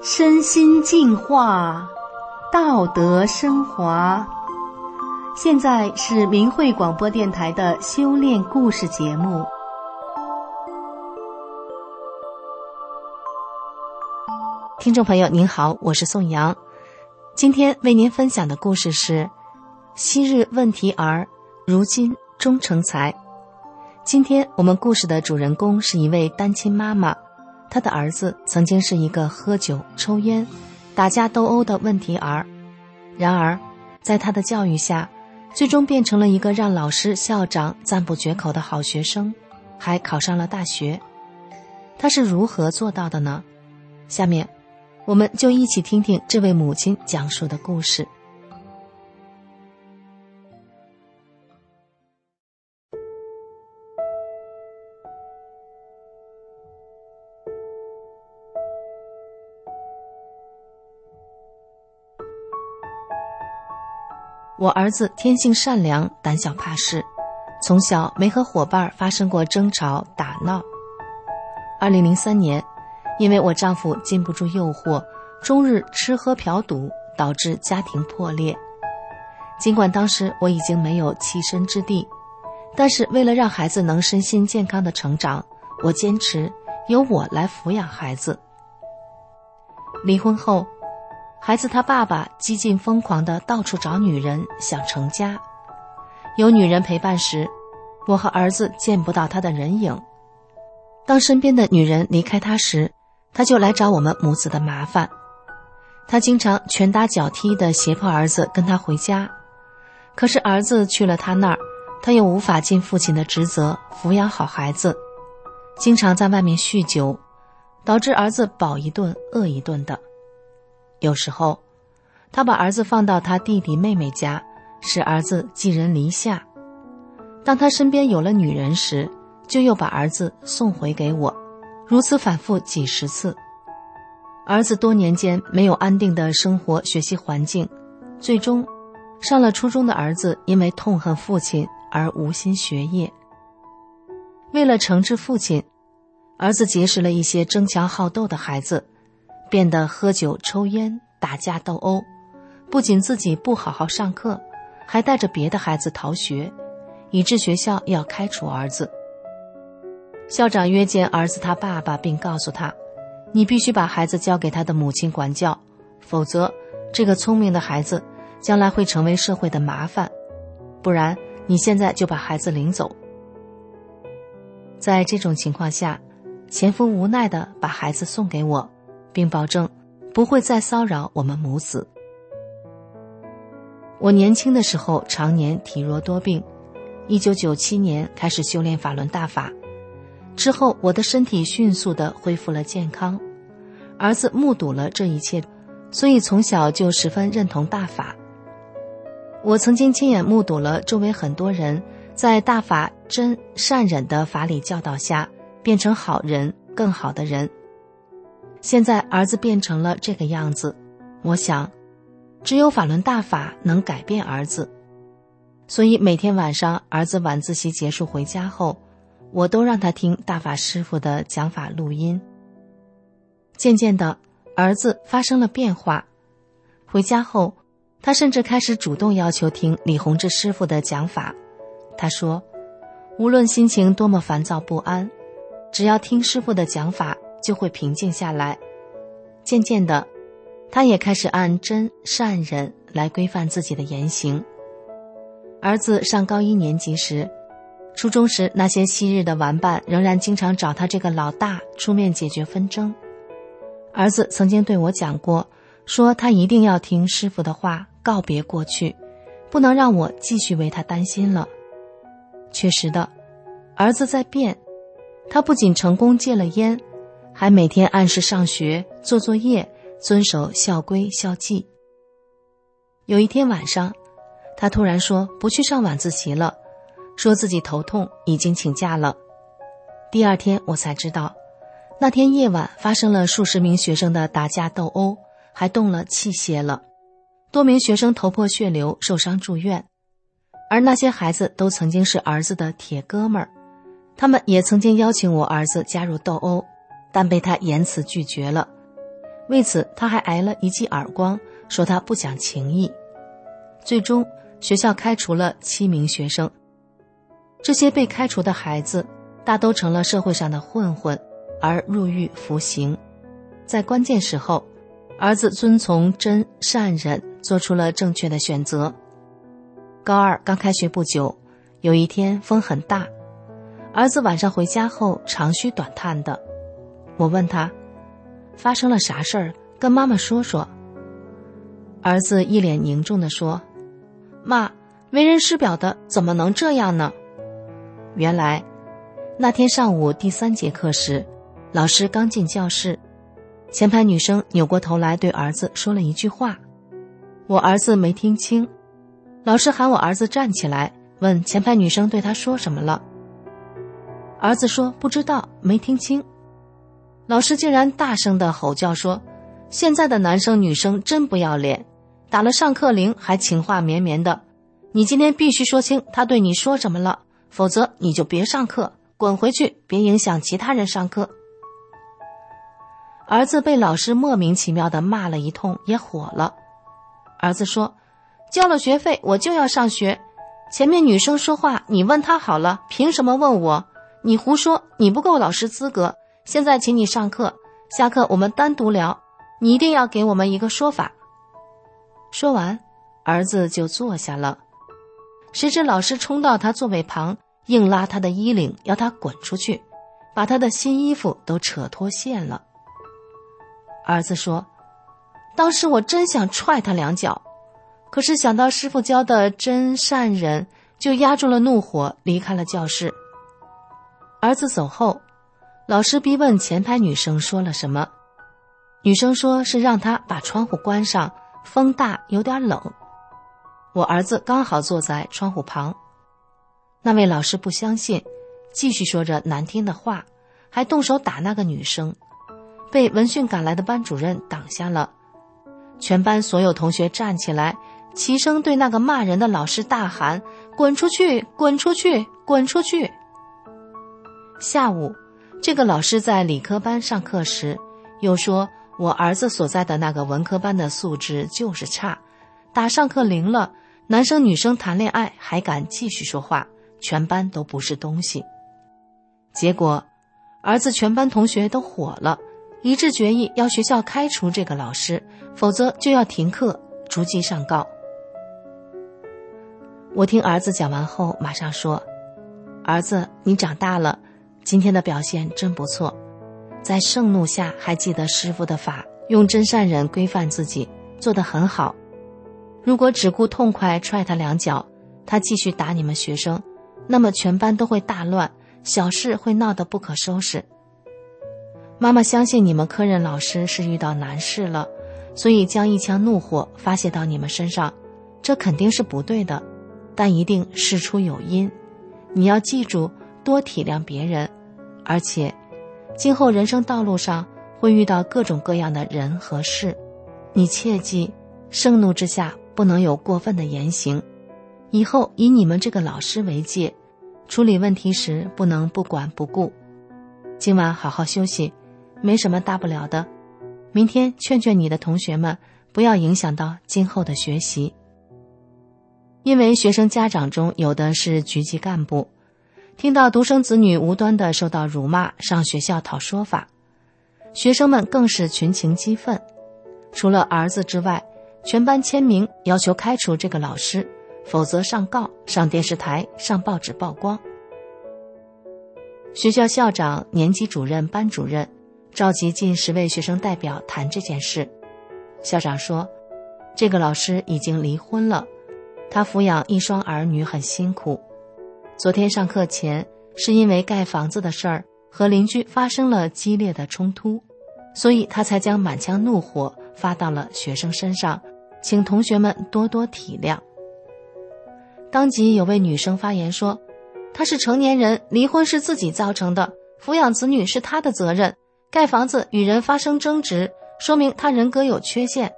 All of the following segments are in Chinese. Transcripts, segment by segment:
身心净化，道德升华。现在是明慧广播电台的修炼故事节目。听众朋友您好，我是宋阳，今天为您分享的故事是：昔日问题儿，如今终成才。今天我们故事的主人公是一位单亲妈妈。他的儿子曾经是一个喝酒、抽烟、打架斗殴的问题儿，然而，在他的教育下，最终变成了一个让老师、校长赞不绝口的好学生，还考上了大学。他是如何做到的呢？下面，我们就一起听听这位母亲讲述的故事。我儿子天性善良，胆小怕事，从小没和伙伴发生过争吵打闹。二零零三年，因为我丈夫禁不住诱惑，终日吃喝嫖赌，导致家庭破裂。尽管当时我已经没有栖身之地，但是为了让孩子能身心健康的成长，我坚持由我来抚养孩子。离婚后。孩子他爸爸几近疯狂的到处找女人，想成家。有女人陪伴时，我和儿子见不到他的人影。当身边的女人离开他时，他就来找我们母子的麻烦。他经常拳打脚踢的胁迫儿子跟他回家，可是儿子去了他那儿，他又无法尽父亲的职责，抚养好孩子，经常在外面酗酒，导致儿子饱一顿饿一顿的。有时候，他把儿子放到他弟弟妹妹家，使儿子寄人篱下；当他身边有了女人时，就又把儿子送回给我，如此反复几十次。儿子多年间没有安定的生活学习环境，最终，上了初中的儿子因为痛恨父亲而无心学业。为了惩治父亲，儿子结识了一些争强好斗的孩子。变得喝酒、抽烟、打架斗殴，不仅自己不好好上课，还带着别的孩子逃学，以致学校要开除儿子。校长约见儿子他爸爸，并告诉他：“你必须把孩子交给他的母亲管教，否则这个聪明的孩子将来会成为社会的麻烦。不然，你现在就把孩子领走。”在这种情况下，前夫无奈的把孩子送给我。并保证不会再骚扰我们母子。我年轻的时候常年体弱多病，一九九七年开始修炼法轮大法，之后我的身体迅速的恢复了健康。儿子目睹了这一切，所以从小就十分认同大法。我曾经亲眼目睹了周围很多人在大法真善忍的法理教导下，变成好人，更好的人。现在儿子变成了这个样子，我想，只有法轮大法能改变儿子，所以每天晚上儿子晚自习结束回家后，我都让他听大法师傅的讲法录音。渐渐的，儿子发生了变化，回家后，他甚至开始主动要求听李洪志师傅的讲法。他说，无论心情多么烦躁不安，只要听师傅的讲法。就会平静下来。渐渐的，他也开始按真善忍来规范自己的言行。儿子上高一年级时，初中时那些昔日的玩伴仍然经常找他这个老大出面解决纷争。儿子曾经对我讲过，说他一定要听师傅的话，告别过去，不能让我继续为他担心了。确实的，儿子在变，他不仅成功戒了烟。还每天按时上学、做作业，遵守校规校纪。有一天晚上，他突然说不去上晚自习了，说自己头痛，已经请假了。第二天我才知道，那天夜晚发生了数十名学生的打架斗殴，还动了器械了，多名学生头破血流，受伤住院。而那些孩子都曾经是儿子的铁哥们儿，他们也曾经邀请我儿子加入斗殴。但被他严词拒绝了。为此他还挨了一记耳光，说他不讲情义。最终，学校开除了七名学生。这些被开除的孩子，大都成了社会上的混混，而入狱服刑。在关键时候，儿子遵从真善忍，做出了正确的选择。高二刚开学不久，有一天风很大，儿子晚上回家后长吁短叹的。我问他，发生了啥事儿？跟妈妈说说。儿子一脸凝重的说：“妈，为人师表的怎么能这样呢？”原来，那天上午第三节课时，老师刚进教室，前排女生扭过头来对儿子说了一句话，我儿子没听清。老师喊我儿子站起来，问前排女生对他说什么了。儿子说不知道，没听清。老师竟然大声的吼叫说：“现在的男生女生真不要脸，打了上课铃还情话绵绵的，你今天必须说清他对你说什么了。”否则你就别上课，滚回去，别影响其他人上课。儿子被老师莫名其妙的骂了一通，也火了。儿子说：“交了学费，我就要上学。前面女生说话，你问她好了，凭什么问我？你胡说，你不够老师资格。现在请你上课，下课我们单独聊，你一定要给我们一个说法。”说完，儿子就坐下了。谁知老师冲到他座位旁，硬拉他的衣领，要他滚出去，把他的新衣服都扯脱线了。儿子说：“当时我真想踹他两脚，可是想到师傅教的真善人，就压住了怒火，离开了教室。”儿子走后，老师逼问前排女生说了什么，女生说是让他把窗户关上，风大，有点冷。我儿子刚好坐在窗户旁，那位老师不相信，继续说着难听的话，还动手打那个女生，被闻讯赶来的班主任挡下了。全班所有同学站起来，齐声对那个骂人的老师大喊：“滚出去！滚出去！滚出去！”下午，这个老师在理科班上课时，又说我儿子所在的那个文科班的素质就是差，打上课铃了。男生女生谈恋爱还敢继续说话，全班都不是东西。结果，儿子全班同学都火了，一致决议要学校开除这个老师，否则就要停课，逐级上告。我听儿子讲完后，马上说：“儿子，你长大了，今天的表现真不错，在盛怒下还记得师傅的法，用真善忍规范自己，做得很好。”如果只顾痛快踹他两脚，他继续打你们学生，那么全班都会大乱，小事会闹得不可收拾。妈妈相信你们科任老师是遇到难事了，所以将一腔怒火发泄到你们身上，这肯定是不对的，但一定事出有因。你要记住，多体谅别人，而且，今后人生道路上会遇到各种各样的人和事，你切记，盛怒之下。不能有过分的言行，以后以你们这个老师为戒，处理问题时不能不管不顾。今晚好好休息，没什么大不了的。明天劝劝你的同学们，不要影响到今后的学习。因为学生家长中有的是局级干部，听到独生子女无端的受到辱骂，上学校讨说法，学生们更是群情激愤。除了儿子之外。全班签名要求开除这个老师，否则上告、上电视台、上报纸曝光。学校校长、年级主任、班主任召集近十位学生代表谈这件事。校长说：“这个老师已经离婚了，他抚养一双儿女很辛苦。昨天上课前是因为盖房子的事儿和邻居发生了激烈的冲突，所以他才将满腔怒火发到了学生身上。”请同学们多多体谅。当即有位女生发言说：“他是成年人，离婚是自己造成的，抚养子女是他的责任。盖房子与人发生争执，说明他人格有缺陷。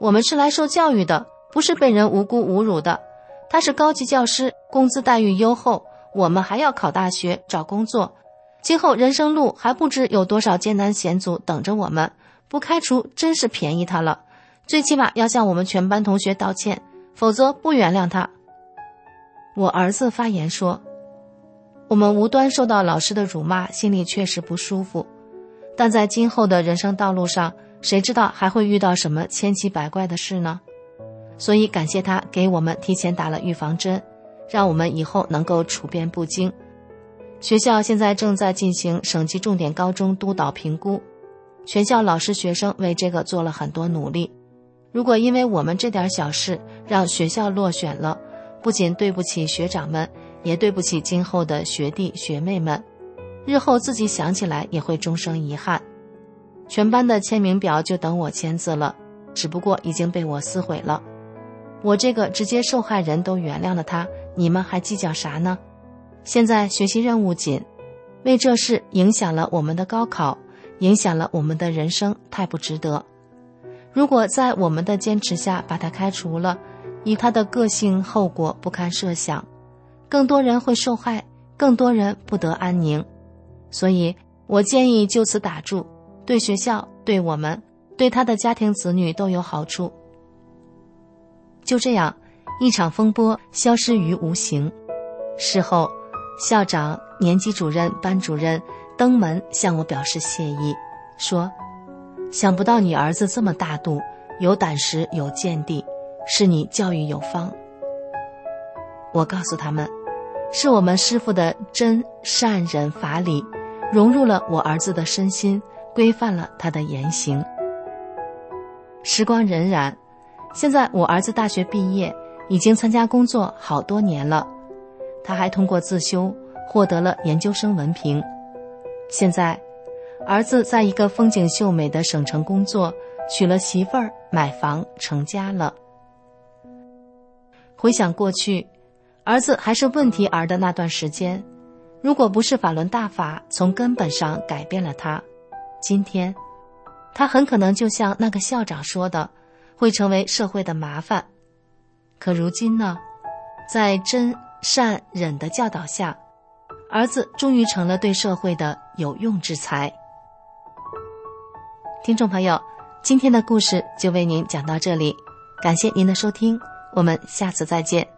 我们是来受教育的，不是被人无辜侮辱的。他是高级教师，工资待遇优厚，我们还要考大学找工作，今后人生路还不知有多少艰难险阻等着我们。不开除真是便宜他了，最起码要向我们全班同学道歉，否则不原谅他。我儿子发言说：“我们无端受到老师的辱骂，心里确实不舒服，但在今后的人生道路上，谁知道还会遇到什么千奇百怪的事呢？所以感谢他给我们提前打了预防针，让我们以后能够处变不惊。学校现在正在进行省级重点高中督导评估。”全校老师、学生为这个做了很多努力。如果因为我们这点小事让学校落选了，不仅对不起学长们，也对不起今后的学弟学妹们，日后自己想起来也会终生遗憾。全班的签名表就等我签字了，只不过已经被我撕毁了。我这个直接受害人都原谅了他，你们还计较啥呢？现在学习任务紧，为这事影响了我们的高考。影响了我们的人生，太不值得。如果在我们的坚持下把他开除了，以他的个性，后果不堪设想，更多人会受害，更多人不得安宁。所以我建议就此打住，对学校、对我们、对他的家庭子女都有好处。就这样，一场风波消失于无形。事后，校长、年级主任、班主任。登门向我表示谢意，说：“想不到你儿子这么大度，有胆识，有见地，是你教育有方。”我告诉他们，是我们师傅的真善忍法理，融入了我儿子的身心，规范了他的言行。时光荏苒，现在我儿子大学毕业，已经参加工作好多年了，他还通过自修获得了研究生文凭。现在，儿子在一个风景秀美的省城工作，娶了媳妇儿，买房成家了。回想过去，儿子还是问题儿的那段时间，如果不是法轮大法从根本上改变了他，今天，他很可能就像那个校长说的，会成为社会的麻烦。可如今呢，在真善忍的教导下。儿子终于成了对社会的有用之才。听众朋友，今天的故事就为您讲到这里，感谢您的收听，我们下次再见。